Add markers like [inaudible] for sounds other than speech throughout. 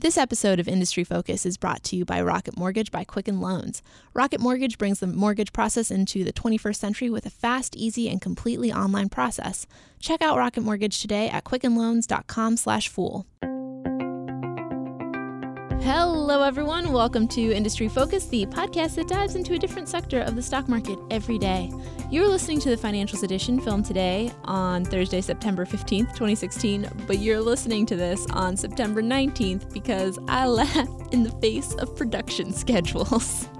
This episode of Industry Focus is brought to you by Rocket Mortgage by Quicken Loans. Rocket Mortgage brings the mortgage process into the 21st century with a fast, easy, and completely online process. Check out Rocket Mortgage today at quickenloans.com/fool. Hello, everyone. Welcome to Industry Focus, the podcast that dives into a different sector of the stock market every day. You're listening to the Financials Edition filmed today on Thursday, September 15th, 2016, but you're listening to this on September 19th because I laughed [laughs] in the face of production schedules. [laughs]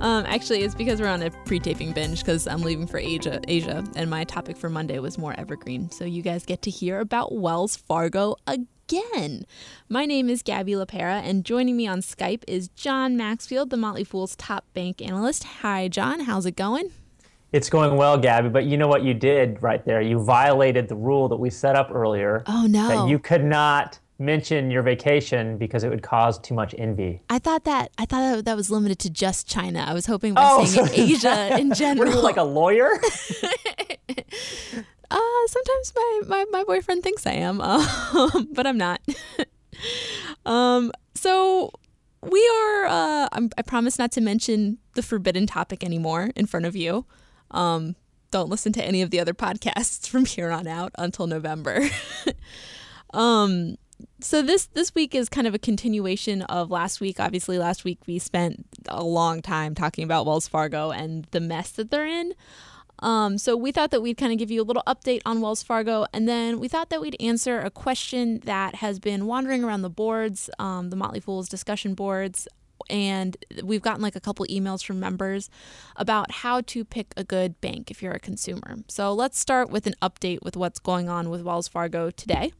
Um, actually, it's because we're on a pre-taping binge because I'm leaving for Asia, Asia, and my topic for Monday was more evergreen. So you guys get to hear about Wells Fargo again. My name is Gabby LaPera, and joining me on Skype is John Maxfield, the Motley Fool's top bank analyst. Hi, John. How's it going? It's going well, Gabby, but you know what you did right there? You violated the rule that we set up earlier. Oh, no. That you could not mention your vacation because it would cause too much envy. I thought that I thought that was limited to just China. I was hoping by oh, saying so Asia in general. [laughs] Were you like a lawyer? [laughs] sometimes my, my, my boyfriend thinks I am, [laughs] um, but I'm not. [laughs] um, so we are. Uh, i promise not to mention the forbidden topic anymore in front of you. Um, don't listen to any of the other podcasts [laughs] from here on out until November. um, so this this week is kind of a continuation of last week. Obviously, last week we spent a long time talking about Wells Fargo and the mess that they're in. Um, so we thought that we'd kind of give you a little update on Wells Fargo, and then we thought that we'd answer a question that has been wandering around the boards, um, the Motley Fools discussion boards, and we've gotten like a couple emails from members about how to pick a good bank if you're a consumer. So let's start with an update with what's going on with Wells Fargo today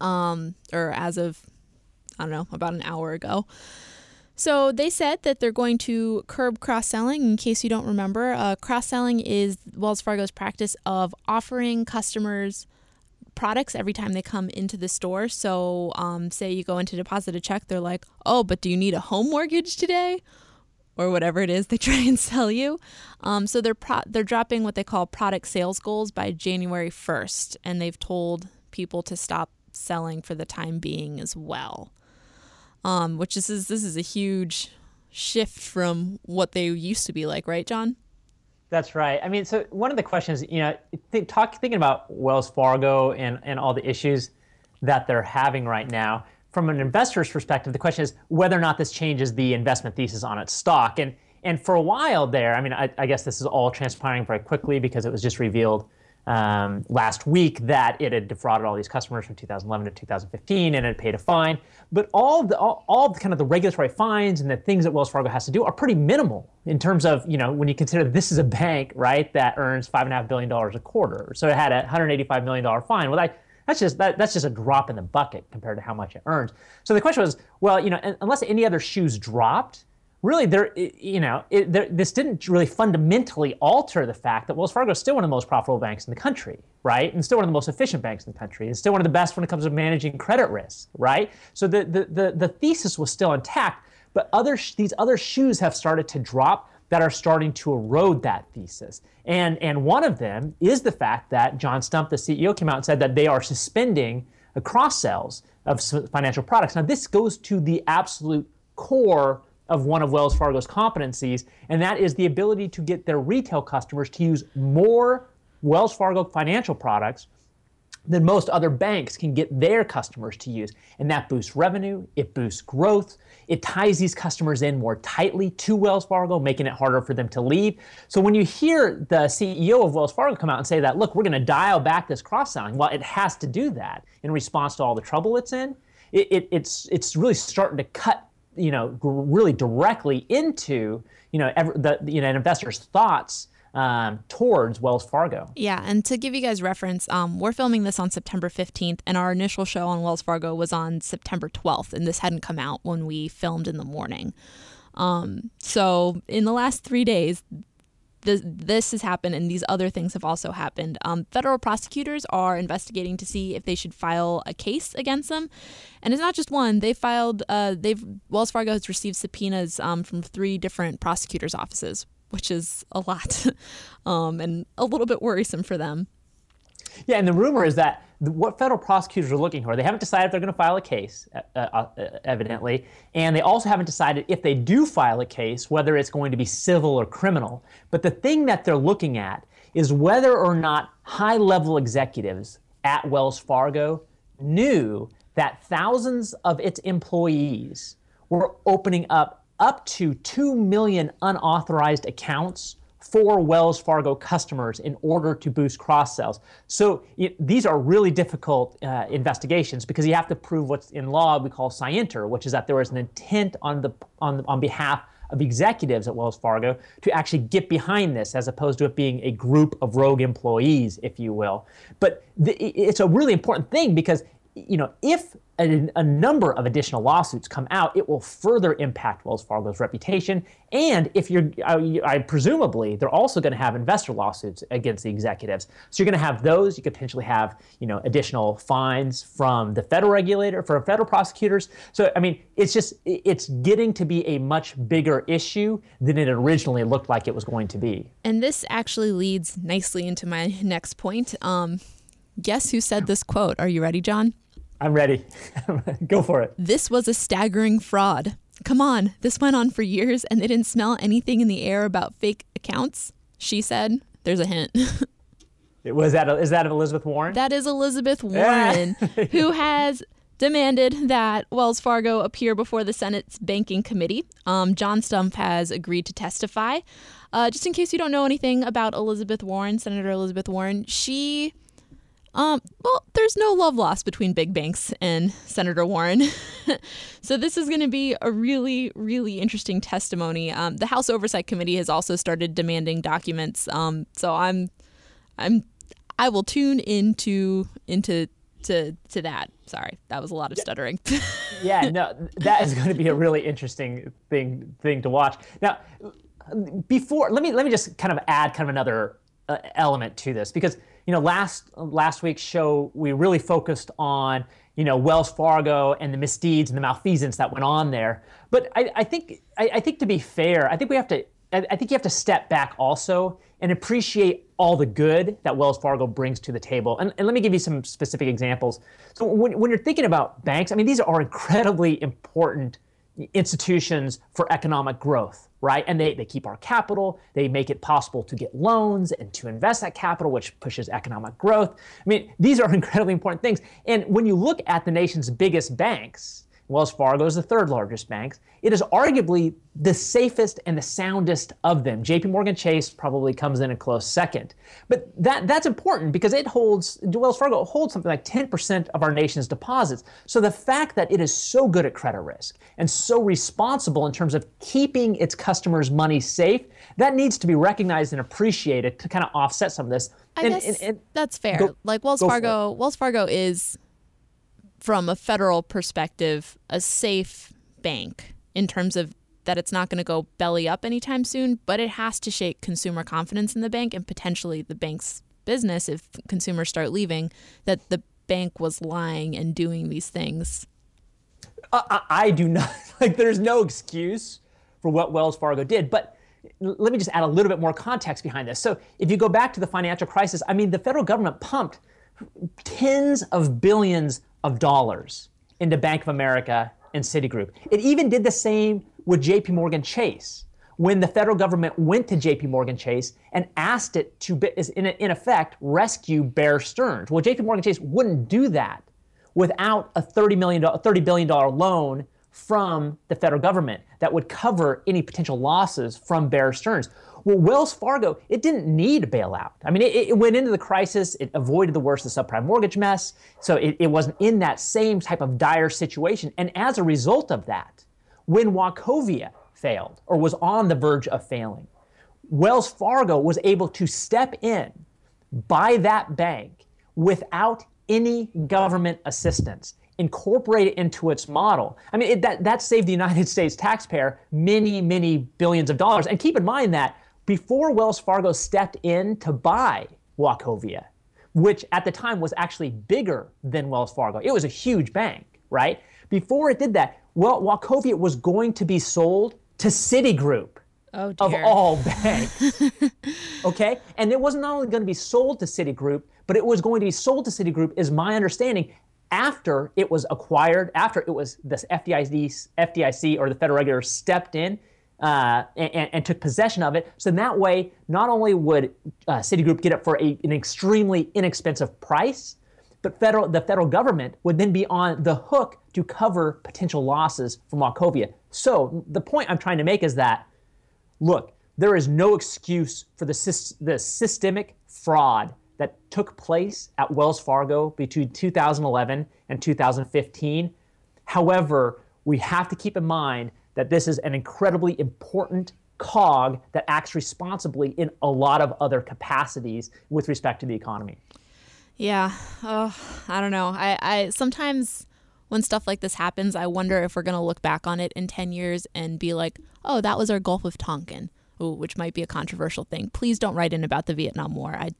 um, or as of, I don't know, about an hour ago. So they said that they're going to curb cross selling. In case you don't remember, uh, cross selling is Wells Fargo's practice of offering customers products every time they come into the store. So, um, say you go in to deposit a check, they're like, "Oh, but do you need a home mortgage today?" Or whatever it is they [laughs] try and sell you. Um, so they're pro- they're dropping what they call product sales goals by January first, and they've told people to stop selling for the time being as well. Um, which is this is a huge shift from what they used to be like, right, John? That's right. I mean, so one of the questions, you know, think, talk, thinking about Wells Fargo and, and all the issues that they're having right now, from an investor's perspective, the question is whether or not this changes the investment thesis on its stock. And and for a while there, I mean, I, I guess this is all transpiring very quickly because it was just revealed um, last week that it had defrauded all these customers from 2011 to 2015 and had paid a fine. But all the all, all the kind of the regulatory fines and the things that Wells Fargo has to do are pretty minimal in terms of you know when you consider this is a bank right that earns five and a half billion dollars a quarter, so it had a 185 million dollar fine. Well, that that's just that, that's just a drop in the bucket compared to how much it earns. So the question was, well, you know, unless any other shoes dropped, really there you know it, there, this didn't really fundamentally alter the fact that Wells Fargo is still one of the most profitable banks in the country right? And still one of the most efficient banks in the country and still one of the best when it comes to managing credit risk right? So the the the, the thesis was still intact but other these other shoes have started to drop that are starting to erode that thesis. And and one of them is the fact that John Stumpf, the CEO came out and said that they are suspending cross sales of financial products. Now this goes to the absolute core of one of Wells Fargo's competencies, and that is the ability to get their retail customers to use more Wells Fargo financial products than most other banks can get their customers to use. And that boosts revenue, it boosts growth, it ties these customers in more tightly to Wells Fargo, making it harder for them to leave. So when you hear the CEO of Wells Fargo come out and say that, look, we're going to dial back this cross selling, well, it has to do that in response to all the trouble it's in. It, it, it's, it's really starting to cut you know, really directly into, you know, every, the, you know, an investor's thoughts um, towards Wells Fargo. Yeah, and to give you guys reference, um, we're filming this on September 15th, and our initial show on Wells Fargo was on September 12th, and this hadn't come out when we filmed in the morning. Um, so in the last three days, this, this has happened and these other things have also happened. Um, federal prosecutors are investigating to see if they should file a case against them, and it's not just one. They filed. Uh, they've Wells Fargo has received subpoenas um, from three different prosecutors' offices, which is a lot, [laughs] um, and a little bit worrisome for them. Yeah, and the rumor is that what federal prosecutors are looking for, they haven't decided if they're going to file a case, uh, uh, uh, evidently, and they also haven't decided if they do file a case, whether it's going to be civil or criminal. But the thing that they're looking at is whether or not high level executives at Wells Fargo knew that thousands of its employees were opening up up to 2 million unauthorized accounts for Wells Fargo customers in order to boost cross sales. So it, these are really difficult uh, investigations because you have to prove what's in law we call scienter, which is that there was an intent on the on on behalf of executives at Wells Fargo to actually get behind this as opposed to it being a group of rogue employees, if you will. But the, it's a really important thing because you know, if a, a, number of additional lawsuits come out, it will further impact Wells Fargo's reputation. And if you're, I, I presumably, they're also going to have investor lawsuits against the executives. So you're going to have those. You could potentially have, you know, additional fines from the federal regulator, for federal prosecutors. So I mean, it's just, it's getting to be a much bigger issue than it originally looked like it was going to be. And this actually leads nicely into my [laughs] next point. Um, guess who said this quote? Are you ready, John? I'm ready. [laughs] Go for it. This was a staggering fraud. Come on, this went on for years and they didn't smell anything in the air about fake accounts. She said, There's a hint. [laughs] it was that is that of Elizabeth Warren? That is Elizabeth Warren, [laughs] who has demanded that Wells Fargo appear before the Senate's Banking Committee. Um, John Stumpf has agreed to testify. Uh, just in case you don't know anything about Elizabeth Warren, Senator Elizabeth Warren, she um, well, there's no love lost between big banks and Senator Warren. [laughs] so this is going to be a really, really interesting testimony. Um, the House Oversight Committee has also started demanding documents. Um, so I'm, I'm, I will tune into into to to that. Sorry, that was a lot of stuttering. yeah, [laughs] no, that is going to be a really interesting thing thing to watch. Now, before let me let me just kind of add kind of another uh, element to this because you know, last last week's show we really focused on you know Wells Fargo and the misdeeds and the malfeasance that went on there. But I, I think I, I, think to be fair, I think we have to I think you have to step back also and appreciate all the good that Wells Fargo brings to the table. And, and let me give you some specific examples. So when, when you're thinking about banks, I mean these are incredibly important institutions for economic growth, right? And they, they keep our capital, they make it possible to get loans and to invest that capital, which pushes economic growth. I mean, these are [laughs] incredibly important things. And when you look at the nation's biggest banks, Wells Fargo is the third largest bank. It is arguably the safest and the soundest of them. JP Morgan Chase probably comes in a close second. But that, that's important because it holds, Wells Fargo holds something like 10% of our nation's deposits. So the fact that it is so good at credit risk and so responsible in terms of keeping its customers' money safe, that needs to be recognized and appreciated to kind of offset some of this. I and, guess and, and, that's fair. Go, like Wells Fargo, Wells Fargo is from a federal perspective, a safe bank in terms of that it's not going to go belly up anytime soon, but it has to shake consumer confidence in the bank and potentially the bank's business if consumers start leaving that the bank was lying and doing these things. I, I do not [laughs] like. There's no excuse for what Wells Fargo did, but let me just add a little bit more context behind this. So, if you go back to the financial crisis, I mean, the federal government pumped tens of billions of dollars into Bank of America and Citigroup. It even did the same with JP Morgan Chase when the federal government went to JP Morgan Chase and asked it to, in effect, rescue Bear Stearns. Well, JP Morgan Chase wouldn't do that without a $30, million, $30 billion loan from the federal government that would cover any potential losses from Bear Stearns. Well, Wells Fargo, it didn't need a bailout. I mean, it, it went into the crisis, it avoided the worst of the subprime mortgage mess, so it, it wasn't in that same type of dire situation. And as a result of that, when Wachovia failed or was on the verge of failing, Wells Fargo was able to step in, buy that bank without any government assistance incorporate it into its model. I mean, it, that, that saved the United [laughs] States taxpayer many, many billions of dollars. And keep in mind that before Wells Fargo stepped in to buy Wachovia, which at the time was actually bigger than Wells Fargo, it was a huge bank, right? Before it did that, well, Wachovia was going to be sold to Citigroup. Oh, of all [laughs] banks. okay? And it wasn't only going to be sold to Citigroup, but it was going to be sold to Citigroup, is my understanding, after it was acquired, after it was this FDIC, FDIC or the federal regulator stepped in uh, and, and, took possession of it. So in that way, not only would uh, Citigroup get it for a, an extremely inexpensive price, but federal, the federal government would then be on the hook to cover potential losses from Wachovia. So the point I'm trying to make is that, look, there is no excuse for the, the systemic fraud that took place at Wells Fargo between 2011 and 2015. However, we have to keep in mind that this is an incredibly important cog that acts responsibly in a lot of other capacities with respect to the economy. Yeah. Oh, I don't know. I, I sometimes when stuff like this happens, I wonder if we're going to look back on it in 10 years and be like, oh, that was our Gulf of Tonkin, Ooh, which might be a controversial thing. Please don't write in about the Vietnam War. I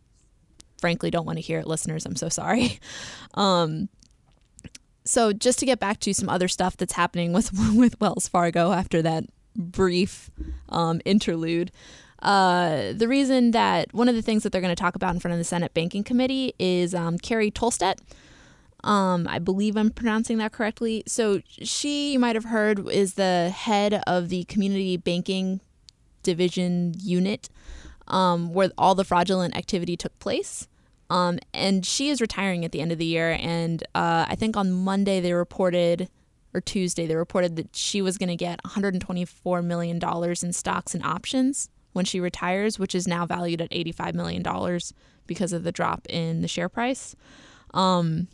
frankly don't want to hear it, listeners. I'm so sorry. [laughs] Um, so just to get back to some other stuff that's happening with [laughs] with Wells Fargo after that brief um, interlude. Uh, the reason that one of the things that they're going to talk about in front of the Senate Banking Committee is um, Carrie Tolstedt. Um, I believe I'm pronouncing that correctly. So she, you might have heard, is the head of the Community Banking Division unit, um, where all the fraudulent activity took place. Um, and she is retiring at the end of the year. And uh, I think on Monday they reported, or Tuesday, they reported that she was going to get $124 million in stocks and options when she retires, which is now valued at $85 million because of the drop in the share price. Um,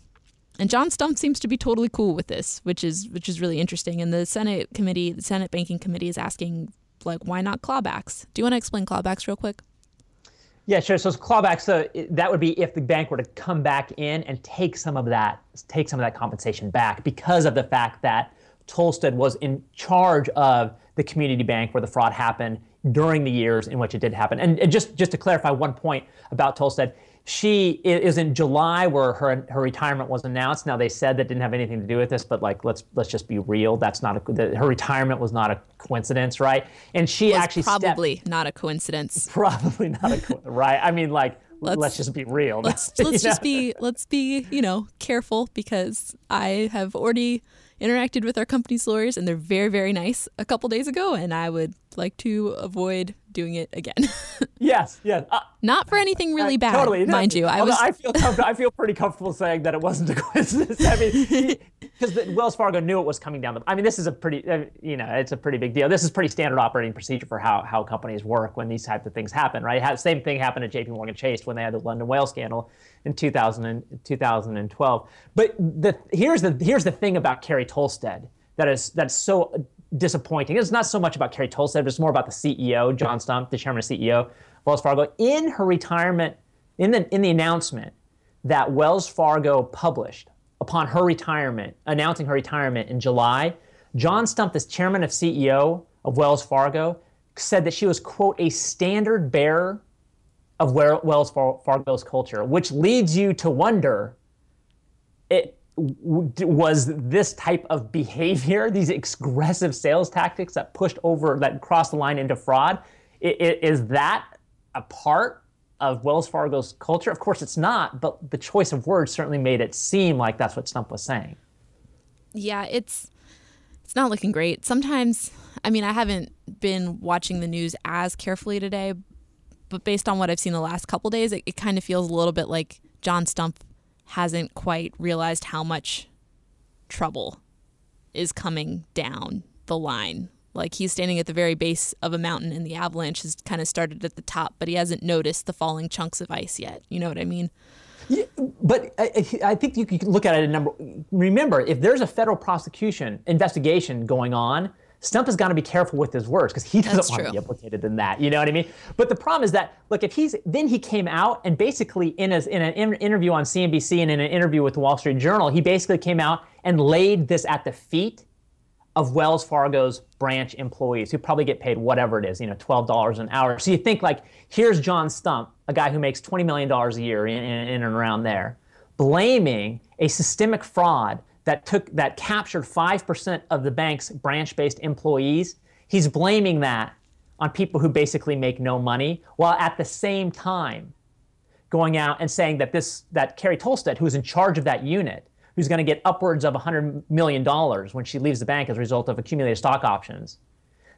and John Stumpf seems to be totally cool with this, which is which is really interesting. And the Senate committee, the Senate Banking Committee, is asking like, why not clawbacks? Do you want to explain clawbacks real quick? Yeah, sure. So clawbacks, so that would be if the bank were to come back in and take some of that, take some of that compensation back because of the fact that Tolstedt was in charge of the community bank where the fraud happened during the years in which it did happen. And, and just, just to clarify one point about Tolstedt, she is in July where her her retirement was announced. Now they said that didn't have anything to do with this, but like let's let's just be real. That's not a the, her retirement was not a coincidence, right? And she actually probably stepped, not a coincidence. [laughs] Probably not a right. I mean, like let's, let's just be real. Let's [laughs] let's just be let's be you know careful because I have already interacted with our company's lawyers and they're very very nice a couple days ago, and I would like to avoid doing it again. [laughs] yes, yes. Uh, Not for anything really bad, totally, mind you. I was. I feel I feel pretty comfortable saying that it wasn't a [laughs] coincidence. I mean, because [laughs] Wells Fargo knew it was coming down the. I mean, this is a pretty, uh, you know, it's a pretty big deal. This is pretty standard operating procedure for how how companies work when these types of things happen, right? Same thing happened at J.P. Morgan Chase when they had the London whale scandal in 2000 and, 2012. But the here's the here's the thing about Carrie Tolstedt that is that's so disappointing. It's not so much about Carrie Tolstedt, but it's more about the CEO, John Stumpf, the chairman and CEO of Wells Fargo. In her retirement, in the, in the announcement that Wells Fargo published upon her retirement, announcing her retirement in July, John Stumpf, the chairman of CEO of Wells Fargo, said that she was, quote, a standard bearer of Wells Fargo's culture, which leads you to wonder it, was this type of behavior, these aggressive sales tactics that pushed over, that crossed the line into fraud, is that a part of Wells Fargo's culture? Of course, it's not, but the choice of words certainly made it seem like that's what Stumpf was saying. Yeah, it's it's not looking great. Sometimes, I mean, I haven't been watching the news as carefully today, but based on what I've seen the last couple days, it, it kind of feels a little bit like John Stumpf hasn't quite realized how much trouble is coming down the line. Like he's standing at the very base of a mountain and the avalanche has kind of started at the top, but he hasn't noticed the falling chunks of ice yet. You know what I mean? Yeah, but I, I think you can look at it a number. Remember, if there's a federal prosecution investigation going on, Stumpf has got to be careful with his words because he doesn't That's want true. to be implicated in that. You know what I mean? But the problem is that look, if he's then he came out and basically in a, in an interview on CNBC and in an interview with the Wall Street Journal, he basically came out and laid this at the feet of Wells Fargo's branch employees who probably get paid whatever it is, you know, twelve dollars an hour. So you think like, here's John Stumpf, a guy who makes twenty million dollars a year in, in, in and around there, blaming a systemic fraud that took that captured 5% of the bank's branch-based employees, he's blaming that on people who basically make no money, while at the same time going out and saying that this that Carrie Tolstedt, who's in charge of that unit, who's going to get upwards of $100 million when she leaves the bank as a result of accumulated stock options,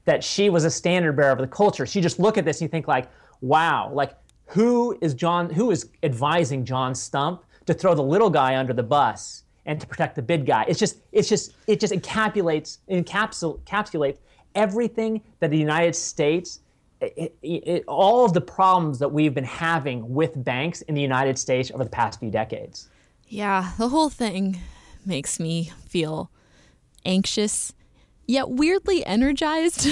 that she was a standard bearer of the culture. So you just look at this and you think like, wow, like who is John, who is advising John Stumpf to throw the little guy under the bus and to protect the big guy? It's just, it's just, it just encapsulates, encapsul, encapsulates everything that the United States it, it, all of the problems that we've been having with banks in the United States over the past few decades. Yeah, the whole thing makes me feel anxious, yet weirdly energized,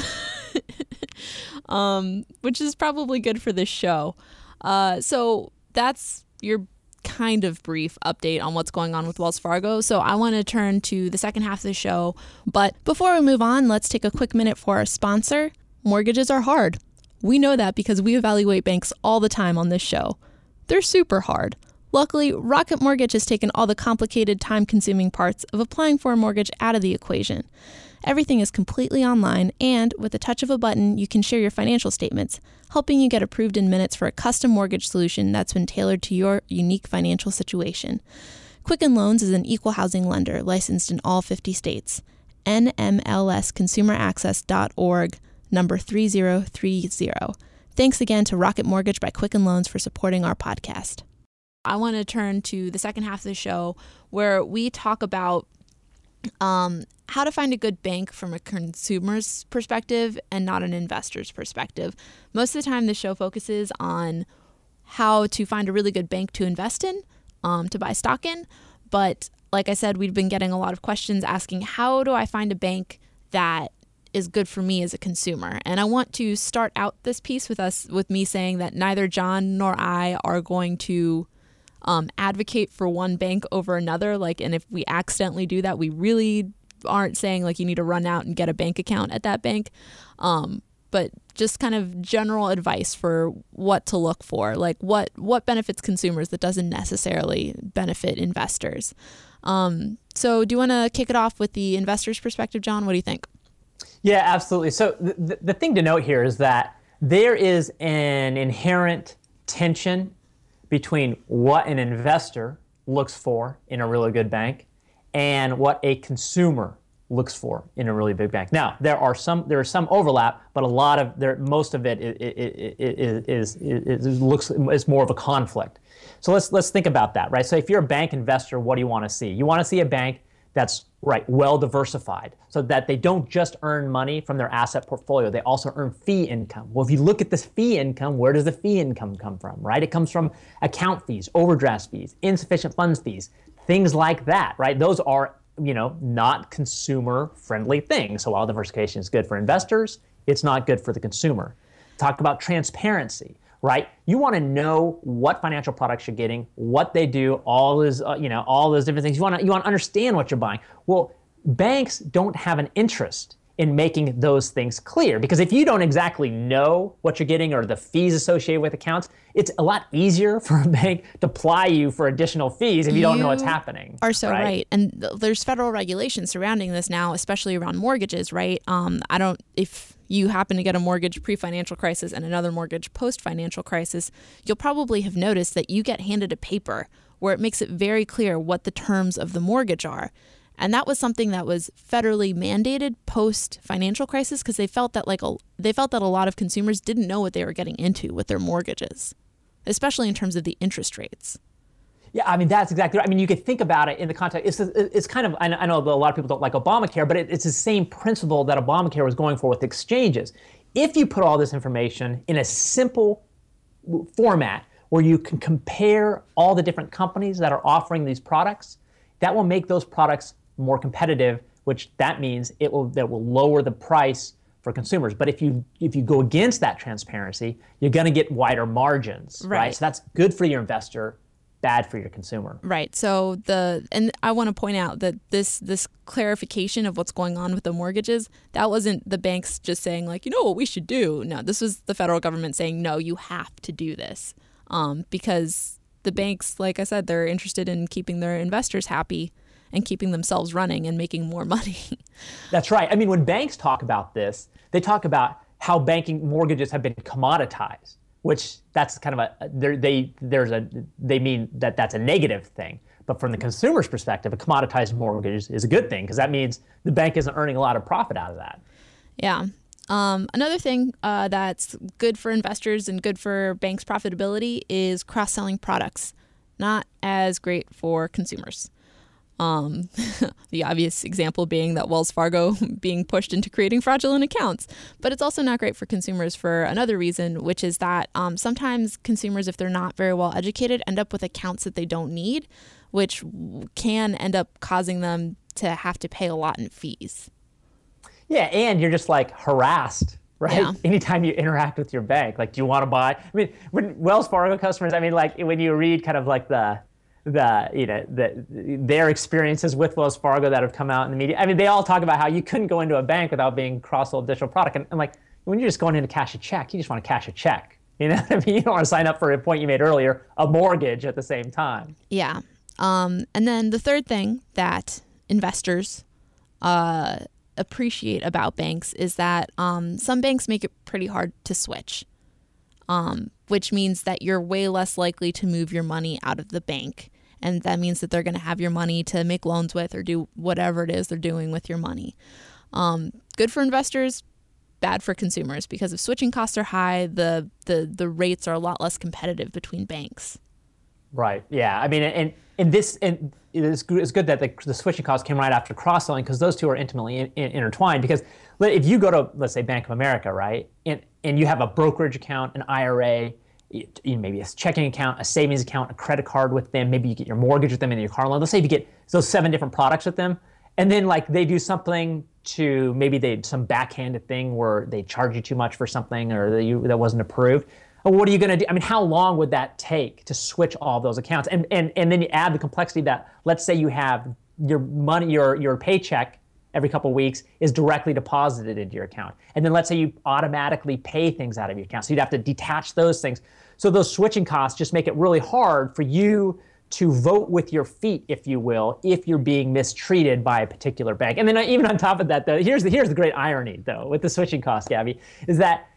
[laughs] um, which is probably good for this show. Uh, so that's your kind of brief update on what's going on with Wells Fargo. So I want to turn to the second half of the show. But before we move on, let's take a quick minute for our sponsor. Mortgages are hard. We know that because we evaluate banks all the time on this show. They're super hard. Luckily, Rocket Mortgage has taken all the complicated, time consuming parts of applying for a mortgage out of the equation. Everything is completely online, and with the touch of a button, you can share your financial statements, helping you get approved in minutes for a custom mortgage solution that's been tailored to your unique financial situation. Quicken Loans is an equal housing lender licensed in all 50 states. NMLSconsumeraccess.org, number 3030. Thanks again to Rocket Mortgage by Quicken Loans for supporting our podcast. I want to turn to the second half of the show where we talk about um, how to find a good bank from a consumer's perspective and not an investor's perspective. Most of the time, the show focuses on how to find a really good bank to invest in, um, to buy stock in. But like I said, we've been getting a lot of questions asking how do I find a bank that is good for me as a consumer. And I want to start out this piece with us with me saying that neither John nor I are going to um, advocate for one bank over another. Like, and if we accidentally do that, we really aren't saying like you need to run out and get a bank account at that bank. Um, but just kind of general advice for what to look for, like what what benefits consumers that doesn't necessarily benefit investors. Um, so, do you want to kick it off with the investor's perspective, John? What do you think? Yeah, absolutely. So, the, the thing to note here is that there is an inherent tension between what an investor looks for in a really good bank and what a consumer looks for in a really big bank. Now, there are some there is some overlap, but a lot of there most of it is, is, is, is looks is more of a conflict. So let's let's think about that, right? So if you're a bank investor, what do you want to see? You want to see a bank that's right well diversified so that they don't just earn money from their asset portfolio they also earn fee income. Well if you look at this fee income where does the fee income come from right? It comes from account fees overdraft fees insufficient funds fees things like that right? Those are you know not consumer friendly things. So while diversification is good for investors it's not good for the consumer. Talk about transparency right? You want to know what financial products you're getting, what they do, all those, uh, you know, all those different things. You want to you want to understand what you're buying. Well, banks don't have an interest in making those things clear because if you don't exactly know what you're getting or the fees associated with accounts, it's a lot easier for a bank to ply you for additional fees if you, you don't know what's happening. Are so right. right. And th- there's federal regulations surrounding this now, especially around mortgages, right? Um, I don't if you happen to get a mortgage pre financial crisis and another mortgage post financial crisis, you'll probably have noticed that you get handed a paper where it makes it very clear what the terms of the mortgage are. And that was something that was federally mandated post financial crisis because they felt that like a, they felt that a lot of consumers didn't know what they were getting into with their mortgages, especially in terms of the interest rates. Yeah, I mean that's exactly right. I mean you could think about it in the context. It's it's kind of I know a lot of people don't like Obamacare, but it, it's the same principle that Obamacare was going for with exchanges. If you put all this information in a simple format where you can compare all the different companies that are offering these products, that will make those products more competitive. Which that means it will that will lower the price for consumers. But if you if you go against that transparency, you're going to get wider margins, right. right? So that's good for your investor bad for your consumer. Right. So the and I want to point out that this this clarification of what's going on with the mortgages, that wasn't the banks just saying like, you know what we should do. No, this was the federal government saying, no, you have to do this. Um, because the banks, like I said, they're interested in keeping their investors happy and keeping themselves running and making more [laughs] money. That's right. I mean, when banks talk about this, they talk about how banking mortgages have been commoditized which that's kind of a they there's a they mean that that's a negative thing. But from the consumer's perspective, a commoditized mortgage is a good thing because that means the bank isn't earning a lot of profit out of that. Yeah. Um, another thing uh, that's good for investors and good for banks' profitability is cross selling products. Not as great for consumers. Um, [laughs] the obvious example being that Wells Fargo [laughs] being pushed into creating fraudulent accounts. But it's also not great for consumers for another reason, which is that um, sometimes consumers, if they're not very well educated, end up with accounts that they don't need, which can end up causing them to have to pay a lot in fees. Yeah, and you're just like harassed right? Yeah. [laughs] Anytime you interact with your bank, like, do you want to buy? I mean, when Wells Fargo customers, I mean, like when you read kind of like the the you know the, their experiences with Wells Fargo that have come out in the media. I mean, they all talk about how you couldn't go into a bank without being cross-sold digital product. And I'm like, when you're just going in to cash a check, you just want to cash a check. You know, what I mean, [laughs] you don't want to sign up for a point you made earlier, a mortgage at the same time. Yeah. Um, and then the third thing that investors uh, appreciate about banks is that um, some banks make it pretty hard to switch, um, which means that you're way less likely to move your money out of the bank and that means that they're going to have your money to make loans with or do whatever it is they're doing with your money. Um, good for investors, bad for consumers because if switching costs are high, the the the rates are a lot less competitive between banks. Right. Yeah. I mean, and and this and it's good, that the, the switching costs came right after cross selling because those two are intimately in, in, intertwined. Because if you go to let's say Bank of America, right, and and you have a brokerage account, an IRA, you maybe a checking account, a savings account, a credit card with them. Maybe you get your mortgage with them and your car loan. Let's say you get those seven different products with them, and then like they do something to maybe they some backhanded thing where they charge you too much for something or that, you, that wasn't approved. What are you going to do? I mean, how long would that take to switch all those accounts? And and and then you add the complexity that let's say you have your money, your your paycheck every couple of weeks is directly deposited into your account. And then let's say you automatically pay things out of your account. So you'd have to detach those things. So those switching costs just make it really hard for you to vote with your feet, if you will, if you're being mistreated by a particular bank. And then even on top of that, though, here's the here's the great irony, though, with the switching costs, Gabby, is that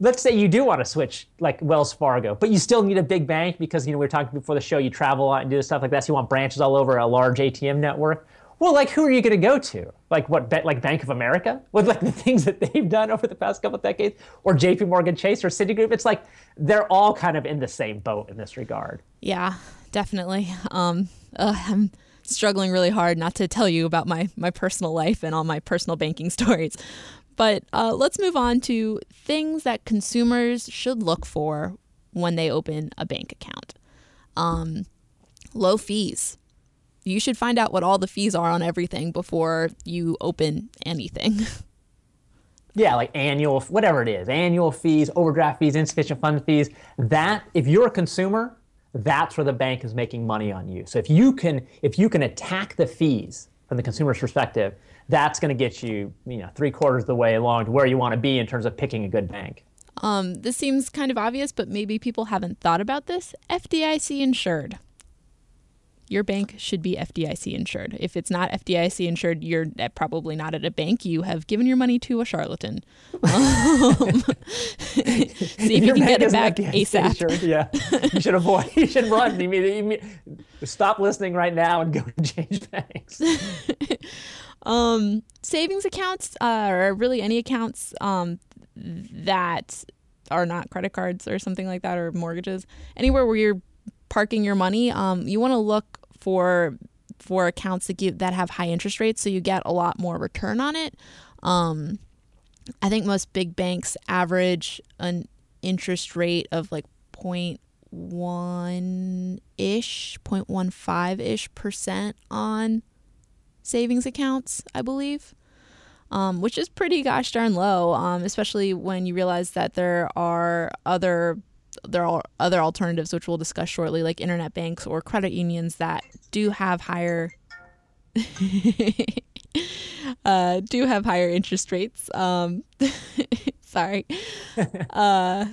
let's say you do want to switch like Wells Fargo, but you still need a big bank because you know we were talking before the show, you travel a lot and do stuff like that. So you want branches all over a large ATM network. Well, like who are you going to go to? Like what? Like Bank of America [laughs] with like the things that they've done over the past couple of decades, or J.P. Morgan Chase or Citigroup? It's like they're all kind of in the same boat in this regard. Yeah, definitely. Um, uh, I'm struggling really hard not to tell you about my my personal life and all my personal banking [laughs] stories. But uh, let's move on to things that consumers should look for when they open a bank account. Um, low fees you should find out what all the fees are on everything before you open anything. [laughs] Yeah, like annual, whatever it is, annual fees, overdraft fees, insufficient fund fees. That, if you're a consumer, that's where the bank is making money on you. So if you can, if you can attack the fees from the consumer's perspective, that's going to get you, you know, three quarters of the way along to where you want to be in terms of picking a good bank. Um, this seems kind of obvious, but maybe people haven't thought about this. FDIC insured your bank should be FDIC insured. If it's not FDIC insured, you're probably not at a bank. You have given your money to a charlatan. Um, [laughs] see if you can get it back ASAP. Insured, yeah, you should avoid. You should run. You mean, you mean stop listening right now and go [laughs] and change banks. [laughs] um, savings accounts, uh, or really any accounts um, that are not credit cards or something like that, or mortgages, anywhere where you're parking your money, um, you want to look for for accounts that give that have high interest rates, so you get a lot more return on it. Um, I think most big banks average an interest rate of like 0.1 ish, 0.15 ish percent on savings accounts, I believe. Um, which is pretty gosh darn low, um, especially when you realize that there are other there are other alternatives which we'll discuss shortly like internet banks or credit unions that do have higher [laughs] uh, do have higher interest rates um, [laughs] sorry [laughs] uh,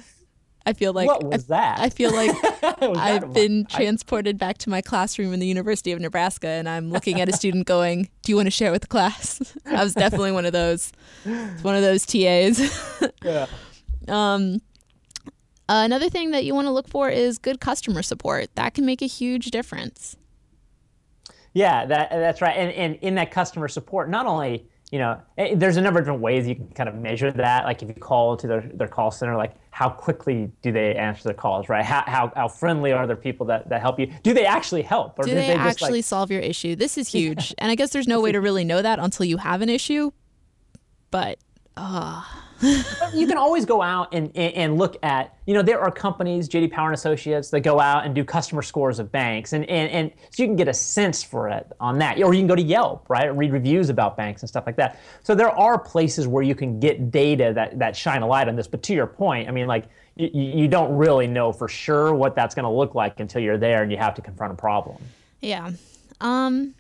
I feel like what was I, that? I feel like I've been transported back to my classroom in the University of Nebraska, and I'm looking at a student going, "Do you want to share with the class?" I was definitely one of those, one of those TAs. yeah. Um, Uh, another thing that you want to look for is good customer support. That can make a huge difference. Yeah, that, that's right. And, and in that customer support, not only you know, eh, there's a number of different ways you can kind of measure that. Like if you call to their, their call center, like how quickly do they answer their calls, right? How, how, how friendly are the people that, that help you? Do they actually help? Or do, do they, they actually like... solve your issue? This is huge. and I guess there's no way to really know that until you have an issue. But, uh, you can always go out and, and look at, you know, there are companies, JD Power and Associates, that go out and do customer scores of banks. And, and, and so you can get a sense for it on that. Or you can go to Yelp, right? Read reviews about banks and stuff like that. So there are places where you can get data that, that shine a light on this. But to your point, I mean, like, you, you don't really know for sure what that's going to look like until you're there and you have to confront a problem. Yeah. Um,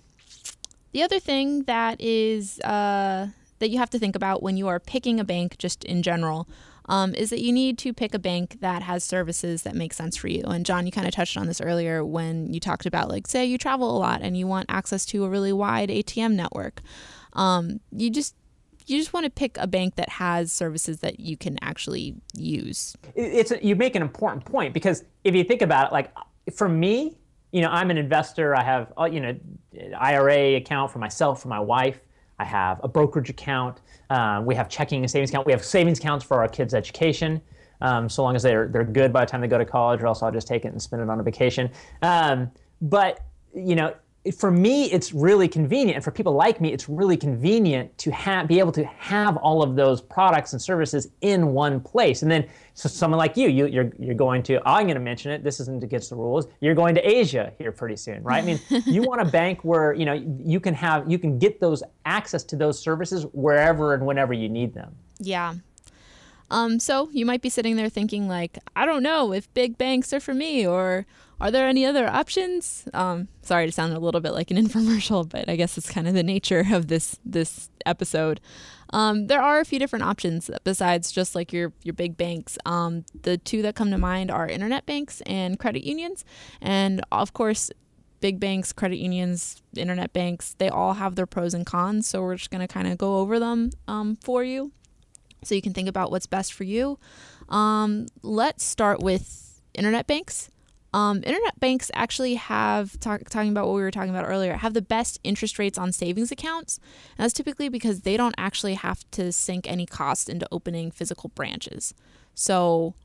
the other thing that is, uh, that you have to think about when you are picking a bank, just in general, um, is that you need to pick a bank that has services that make sense for you. And John, you kind of touched on this earlier when you talked about, like, say you travel a lot and you want access to a really wide ATM network. Um, you just you just want to pick a bank that has services that you can actually use. It's a, you make an important point because if you think about it, like for me, you know, I'm an investor. I have uh, you know IRA account for myself, for my wife. I have a brokerage account. Um, we have checking and savings account. We have savings accounts for our kids' education. Um, so long as they're they're good by the time they go to college, or else I'll just take it and spend it on a vacation. Um, but you know, for me, it's really convenient, and for people like me, it's really convenient to have be able to have all of those products and services in one place. And then, so someone like you, you you're you're going to I'm going to mention it. This isn't against the rules. You're going to Asia here pretty soon, right? I mean, [laughs] you want a bank where you know you can have you can get those access to those services wherever and whenever you need them. Yeah. Um, so you might be sitting there thinking like, I don't know if big banks are for me, or are there any other options? Um, sorry to sound a little bit like an [laughs] infomercial, but I guess it's kind of the nature of this this episode. Um, there are a few different options besides just like your your big banks. Um, the two that come to mind are internet banks and credit unions, and of course, big banks, credit unions, internet banks. They all have their pros and cons. So we're just gonna kind of go over them um, for you, so you can think about what's best for you. Um, let's start with internet banks. Um, internet banks actually have talk, talking about what we were talking about earlier have the best interest rates on savings accounts. And that's typically because they don't actually have to sink any cost into opening physical branches. So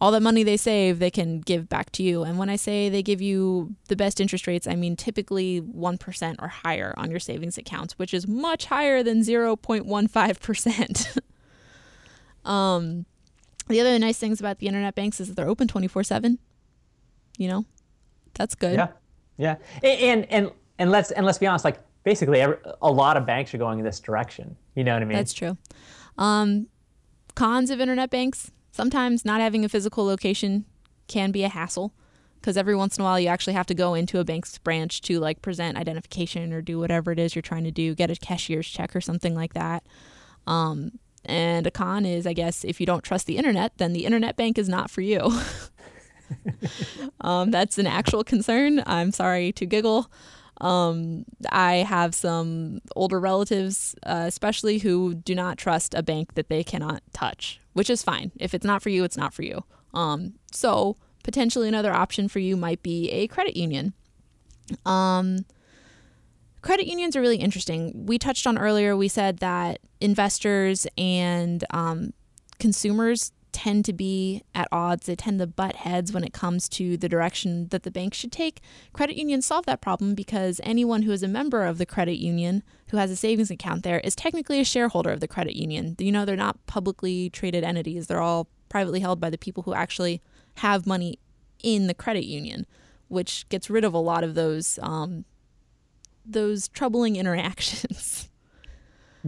all that money they save they can give back to you. And when i say they give you the best interest rates i mean typically 1% or higher on your savings accounts which is much higher than 0.15% [laughs] um, the other nice things about the internet banks is that they're open 24 7 you know, that's good. Yeah, yeah, and and and let's and let's be honest, like basically every, a lot of banks are going in this direction. You know what I mean? That's true. Um, cons of internet banks: sometimes not having a physical location can be a hassle because every once in a while you actually have to go into a bank's branch to like present identification or do whatever it is you're trying to do, get a cashier's check or something like that. Um, and a con is, I guess, if you don't trust the internet, then the internet bank is not for you. [laughs] [laughs] um, that's an actual concern. I'm sorry to giggle. Um, I have some older relatives, uh, especially who do not trust a bank that they cannot touch, which is fine. If it's not for you, it's not for you. Um, so potentially another option for you might be a credit union. Um, credit unions are really interesting. We touched on earlier. We said that investors and um, consumers tend to be at odds. They tend to butt heads when it comes to the direction that the bank should take. Credit unions solve that problem because anyone who is a member of the credit union who has a savings account there is technically a shareholder of the credit union. You know, they're not publicly traded entities, they're all privately held by the people who actually have money in the credit union, which gets rid of a lot of those um, those troubling [laughs] interactions.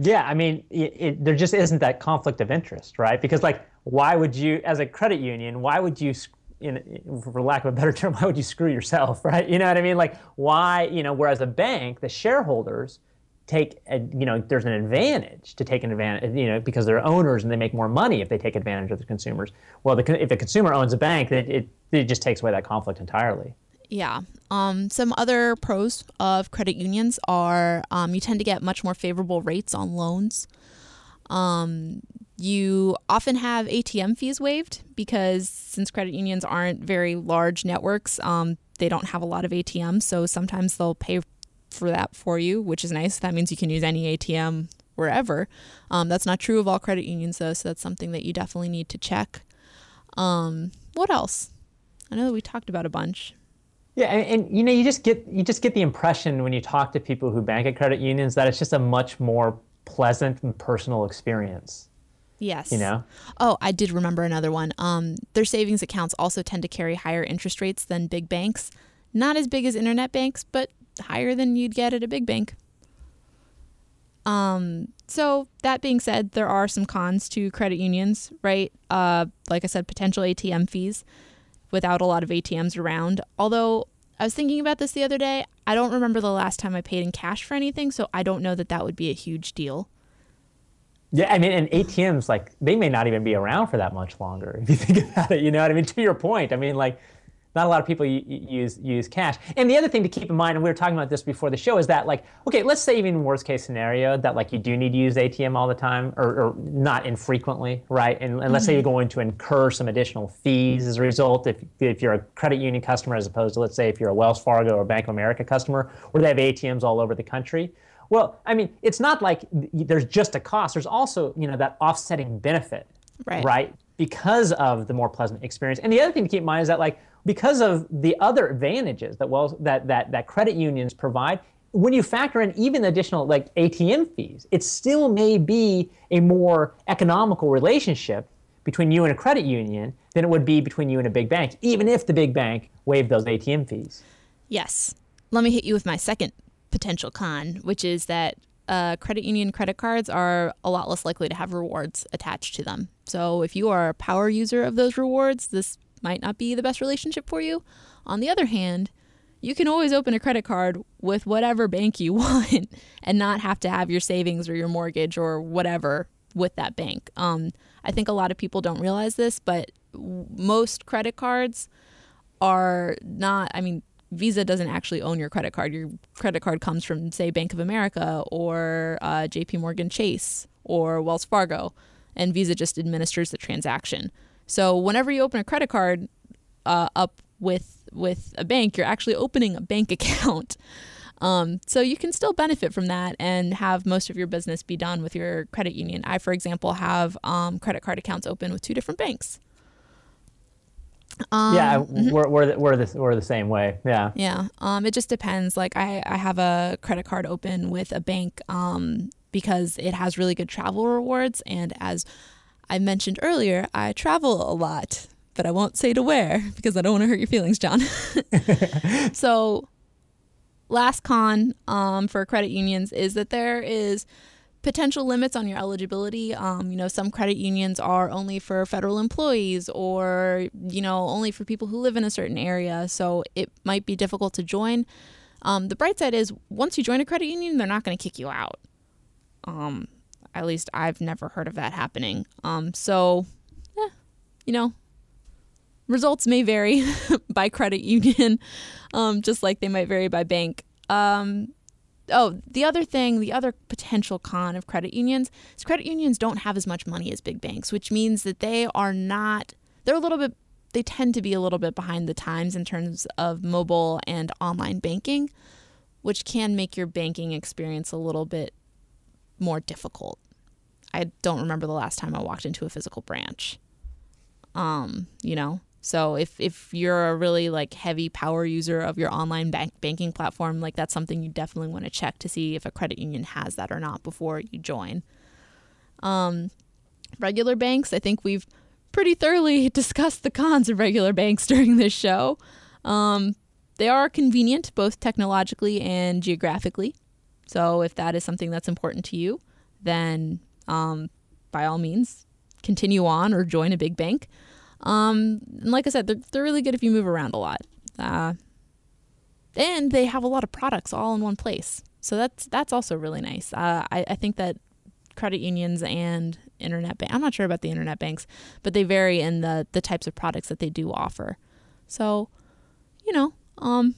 Yeah, I mean, it, it, there just isn't that conflict of interest, right? Because like why would you, as a credit union, why would you, in, for lack of a better [laughs] term, why would you screw yourself, [laughs] right? You know what I mean? Like, why, you know, whereas a bank, the shareholders take, a, you know, there's an advantage to take an advantage, you know, because they're owners and they make more money if they take advantage of the consumers. Well, the, if the consumer owns a bank, it, it, it just takes away that conflict entirely. Yeah. Um, some other pros of credit unions are um, you tend to get much more favorable rates on loans. Um, you often have ATM fees waived because since credit unions aren't very large networks, um, they don't have a lot of ATMs. So sometimes they'll pay for that for you, which is nice. That means you can use any ATM wherever. Um, that's not true of all credit unions, though. So that's something that you definitely need to check. Um, what else? I know that we talked about a bunch. Yeah, and, and, you know, you just get you just get the impression when you talk to people who bank at credit unions that it's just a much more pleasant and personal experience. Yes. You know? Oh, I did remember another one. Um, their savings accounts also tend to carry higher interest rates than big banks. Not as big as internet banks, but higher than you'd get at a big bank. Um, so that being said, there are some cons to credit unions, right? Uh, like I said, potential ATM fees without a lot of ATMs around. Although I was thinking about this the other day, I don't remember the last time I paid in cash for anything, so I don't know that that would be a huge deal. Yeah, I mean, and ATMs like they may not even be around for that much longer if you think [laughs] about it. You know what I mean? To your point, I mean, like not a lot of people use use cash. And the other thing to keep in mind, and we were talking about this before the show, is that like, okay, let's say even worst case scenario that like you do need to use ATM all the time or, or not infrequently, right? And, and mm-hmm. let's say you're mm-hmm. going to incur some additional fees as a result if if you're a credit union customer as opposed to let's say if you're a Wells Fargo or Bank of America customer, where they have ATMs all over the country. Well, I mean, it's not like there's just a cost. There's also, you know, that offsetting benefit, right? Right, because of the more pleasant experience. And the other thing to keep in mind is that, like, because of the other advantages that well that that that credit unions provide, when you factor in even additional like ATM fees, it still may be a more economical relationship between you and a credit union than it would be between you and a big bank, even if the big bank waived those ATM fees. Yes. Let me hit you with my second potential con, which is that uh, credit union credit cards are a lot less likely to have rewards attached to them. So if you are a power user of those rewards, this might not be the best relationship for you. On the other hand, you can always open a credit card with whatever bank you [laughs] want and not have to have your savings or your mortgage or whatever with that bank. Um, I think a lot of people don't realize this, but most credit cards are not, I mean, Visa doesn't actually own your credit card. Your credit card comes from, say, Bank of America or uh, JP Morgan Chase or Wells Fargo, and Visa just administers the transaction. So whenever you open a credit card uh, up with with a bank, you're actually opening a bank [laughs] account. Um, so you can still benefit from that and have most of your business be done with your credit union. I, for example, have um, credit card accounts open with two different banks. Um, yeah, mm-hmm. we're, we're, the, we're, the, we're the same way. Yeah. Yeah. Um, it just depends. Like I, I have a credit card open with a bank um, because it has really good travel rewards. And as I mentioned earlier, I travel a lot, but I won't say to where [laughs] because I don't want to hurt your feelings, John. [laughs] so, last con um, for credit unions is that there is potential limits on your eligibility. Um, you know, some credit unions are only for federal employees or, you know, only for people who live in a certain area. So it might be difficult to join. Um, the bright side is once you join a credit union, they're not going to kick you out. Um, at least I've never heard of that happening. Um, so, eh, you know, results may vary [laughs] by credit union, um, just like they might vary by bank. Um, oh, the other thing, the other potential con of credit unions is credit unions don't have as much money as big banks, which means that they are not, they're a little bit, they tend to be a little bit behind the times in terms of mobile and online banking, which can make your banking experience a little bit more difficult. I don't remember the last time I walked into a physical branch. Um, you know, so if if you're a really like heavy power user of your online bank banking platform, like that's something you definitely want to check to see if a credit union has that or not before you join. Um, regular banks, I think we've pretty thoroughly [laughs] discussed the cons of regular banks [laughs] during this show. Um, they are convenient both technologically and geographically. So if that is something that's important to you, then um, by all means, continue on or join a big bank. Um, and like I said, they're, they're really good if you move around a lot. Uh, and they have a lot of products all in one place. So that's that's also really nice. Uh, I, I think that credit unions and internet bank I'm not sure about the internet banks, but they vary in the the types of products that they do offer. So, you know, um,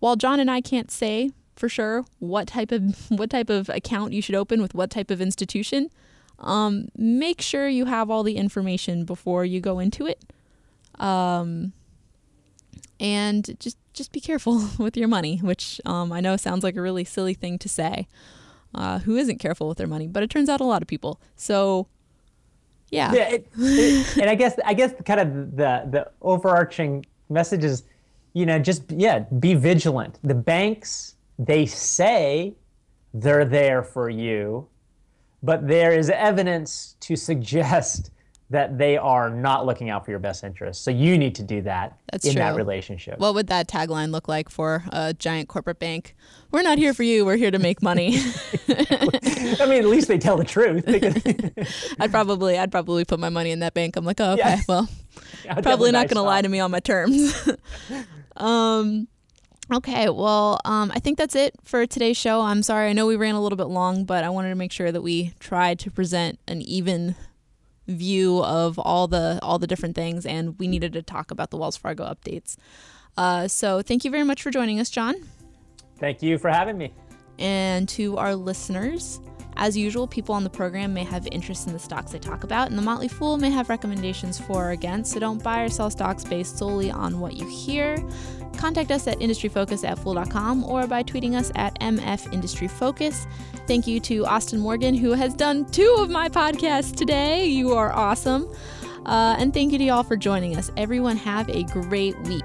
while John and I can't say for sure what type of [laughs] what type of account you should open with what type of institution, um, make sure you have all the information before you go into it. Um, and just just be careful [laughs] with your money, which um, I know sounds like a really silly thing to say. Uh, who isn't careful with their money? But it turns out a lot of people. So, yeah. Yeah, it, it, and I guess I guess kind of the the overarching message is, you know, just yeah, be vigilant. The banks they say they're there for you, but there is evidence to suggest that they are not looking out for your best interests. So you need to do that That's in true. that relationship. What would that tagline look like for a giant corporate bank? We're not here for you. We're here to make money. [laughs] I mean, at least they tell the truth. [laughs] I'd probably, I'd probably put my money in that bank. I'm like, oh, okay, Yeah. well, [laughs] Yeah, probably not nice going to lie to me on my terms. um, okay, well, um, I think that's it for today's show. I'm sorry, I know we ran a little bit long, but I wanted to make sure that we tried to present an even view of all the all the different things, and we needed to talk about the Wells Fargo updates. Uh, so thank you very much for joining us, John. Thank you for having me. And to our listeners, as usual, people on the program may have interest in the stocks they talk about, and the Motley Fool may have recommendations for or against, so don't buy or sell stocks based solely on what you hear. Contact us at industryfocus at fool.com or by tweeting us at mfindustryfocus. Thank you to Austin Morgan, who has done two of my podcasts today. You are awesome. Uh, and thank you to y'all for joining us. Everyone, have a great week.